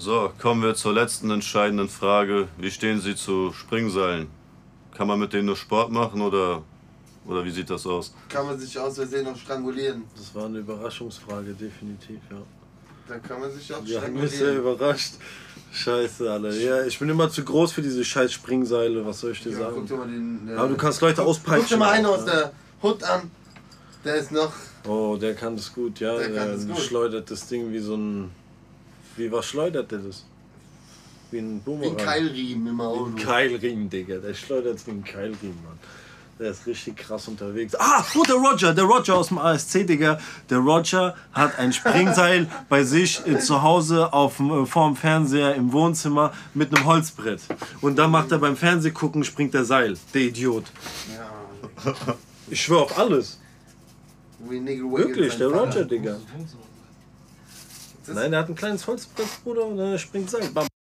So, kommen wir zur letzten entscheidenden Frage. Wie stehen Sie zu Springseilen? Kann man mit denen nur Sport machen oder, oder wie sieht das aus? Kann man sich aus Versehen noch strangulieren. Das war eine Überraschungsfrage, definitiv, ja. Da kann man sich auch Die haben mich sehr strangulieren. überrascht. Scheiße, alle. Ja, ich bin immer zu groß für diese scheiß Springseile, was soll ich dir Ja, sagen? guck dir mal den. äh, Aber du kannst Leute auspeitschen. Guck dir mal einen auch, aus der Hut an. Der ist noch. Oh, der kann das gut, ja. Der kann das Der gut. schleudert das Ding wie so ein. Wie was schleudert der das? Wie ein Wie Boomerang. ein Keilriemen im Wie Auto. ein Keilriemen, Digga. Der schleudert es wie ein Keilriemen, Mann. Der ist richtig krass unterwegs. Ah, oh, der Roger, der Roger aus dem ASC, Digga. Der Roger hat ein Springseil bei sich äh, zu Hause auf, dem, äh, vorm Fernseher im Wohnzimmer mit einem Holzbrett. Und dann macht er beim Fernsehgucken, springt der Seil. Der Idiot. Ja. Ich schwör auf alles. Wie Wirklich, der. Roger, Digga. Nein, der hat ein kleines Holzbrett, Bruder, und er springt Seil. Bam.